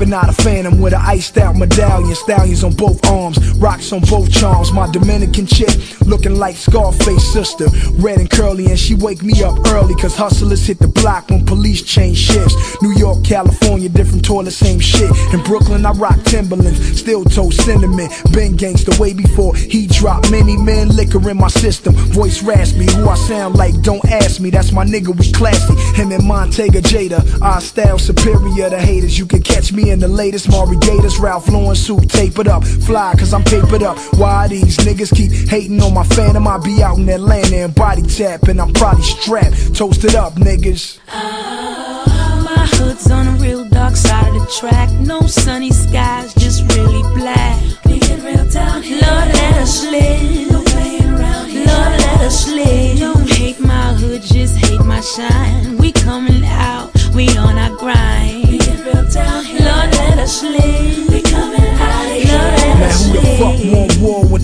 hopping out of Phantom with an iced out medallion. Stallions on both arms, rocks on both charms. My Dominican chick looking like Scarface sister. Red and curly, and she wake me up early. Cause hustlers hit the block when police change shifts. New York, California, different toilet, same shit. In Brooklyn, I rock Timberlands, still toast cinnamon. Been gangsta way before he dropped many men. Liquor in my system, voice raspy. Who I sound like, don't ask me. That's my nigga, we classy. Him and Montega Jada, our style superior to haters. You can catch me in the latest Mauri Gators, Ralph Lauren suit, tape it up. Fly, cause I'm papered up. Why these niggas keep hating on my phantom? I be out in Atlanta and body tap, and I'm probably strapped. Toasted up, niggas. Uh. My hood's on the real dark side of the track. No sunny skies, just really black. We get real down here. Lord, let us live. No playing around here. Lord, let us live. Don't hate my hood, just hate my shine. We coming out, we on our grind. We get real down here. Lord, let us live.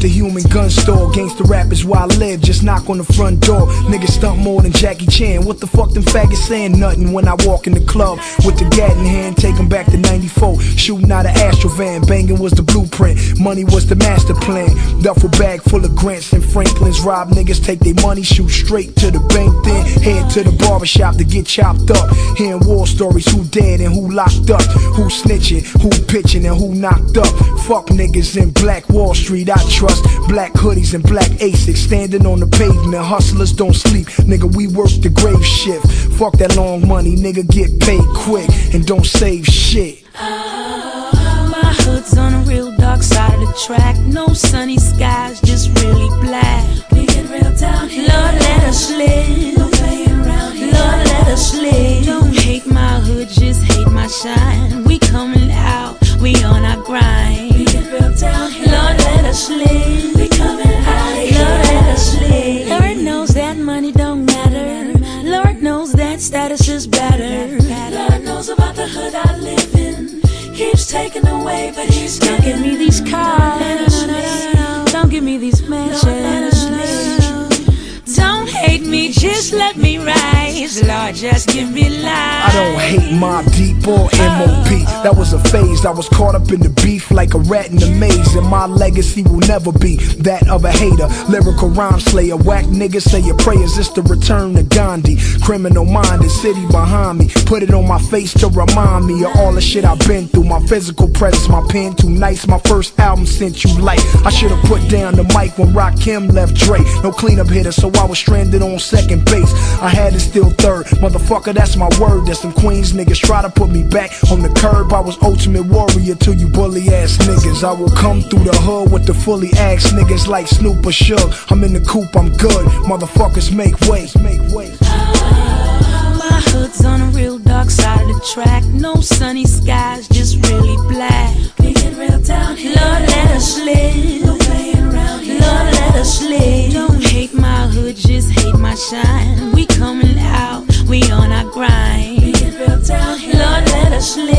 The human gun store? Gangsta rap is where I live, just knock on the front door. Niggas stunt more than Jackie Chan. What the fuck them faggots saying? Nothing when I walk in the club with the gat in hand, take 'em back to 94. Shooting out an Astro van, banging was the blueprint. Money was the master plan. Duffel bag full of grants and Franklins. Rob niggas, take their money, shoot straight to the bank, then head to the barbershop to get chopped up. Hearing war stories, who dead and who locked up, who snitching, who pitching and who knocked up. Fuck niggas in Black Wall Street, I trust black hoodies and black Asics standing on the pavement. Hustlers don't sleep, nigga. We work the grave shift. Fuck that long money, nigga. Get paid quick and don't save shit. Oh, My hood's on the real dark side of the track. No sunny skies, just really black. We get real down here. Lord, let us live. No playing around here. Lord, let us live. Don't hate my hood, just hate my shine. We coming out, we on our grind. We get real down here. Lord, let us live. We coming out here. Lord, let us live. Lord knows that money don't matter. Lord knows that status is better. Lord knows about the hood I live in. Keeps taking away, but he's Don't give me these cars. Don't give me these mansions. Don't hate me, just let me rise. Lord, just give me life. I don't hate Mobb Deep or MOP. That was a phase. I was caught up in the beef like a rat in a maze. And my legacy will never be that of a hater. Lyrical rhyme slayer. Whack niggas say your prayers. It's the return to Gandhi. Criminal minded, city behind me. Put it on my face to remind me of all the shit I've been through. My physical presence, my pen too nice. My first album sent you light. I should have put down the mic when Rakim left Dre. No cleanup hitter, so I was stranded on second base. I had to steal third. Motherfucker, that's my word. That some Queens niggas try to put me back on the curb. I was ultimate warrior till you bully ass niggas. I will come through the hood with the fully ass niggas like Snoop or Suge. I'm in the coop, I'm good. Motherfuckers make way. Make way. My hood's on the real dark side of the track. No sunny skies, just really black. grind. Lord, let us live.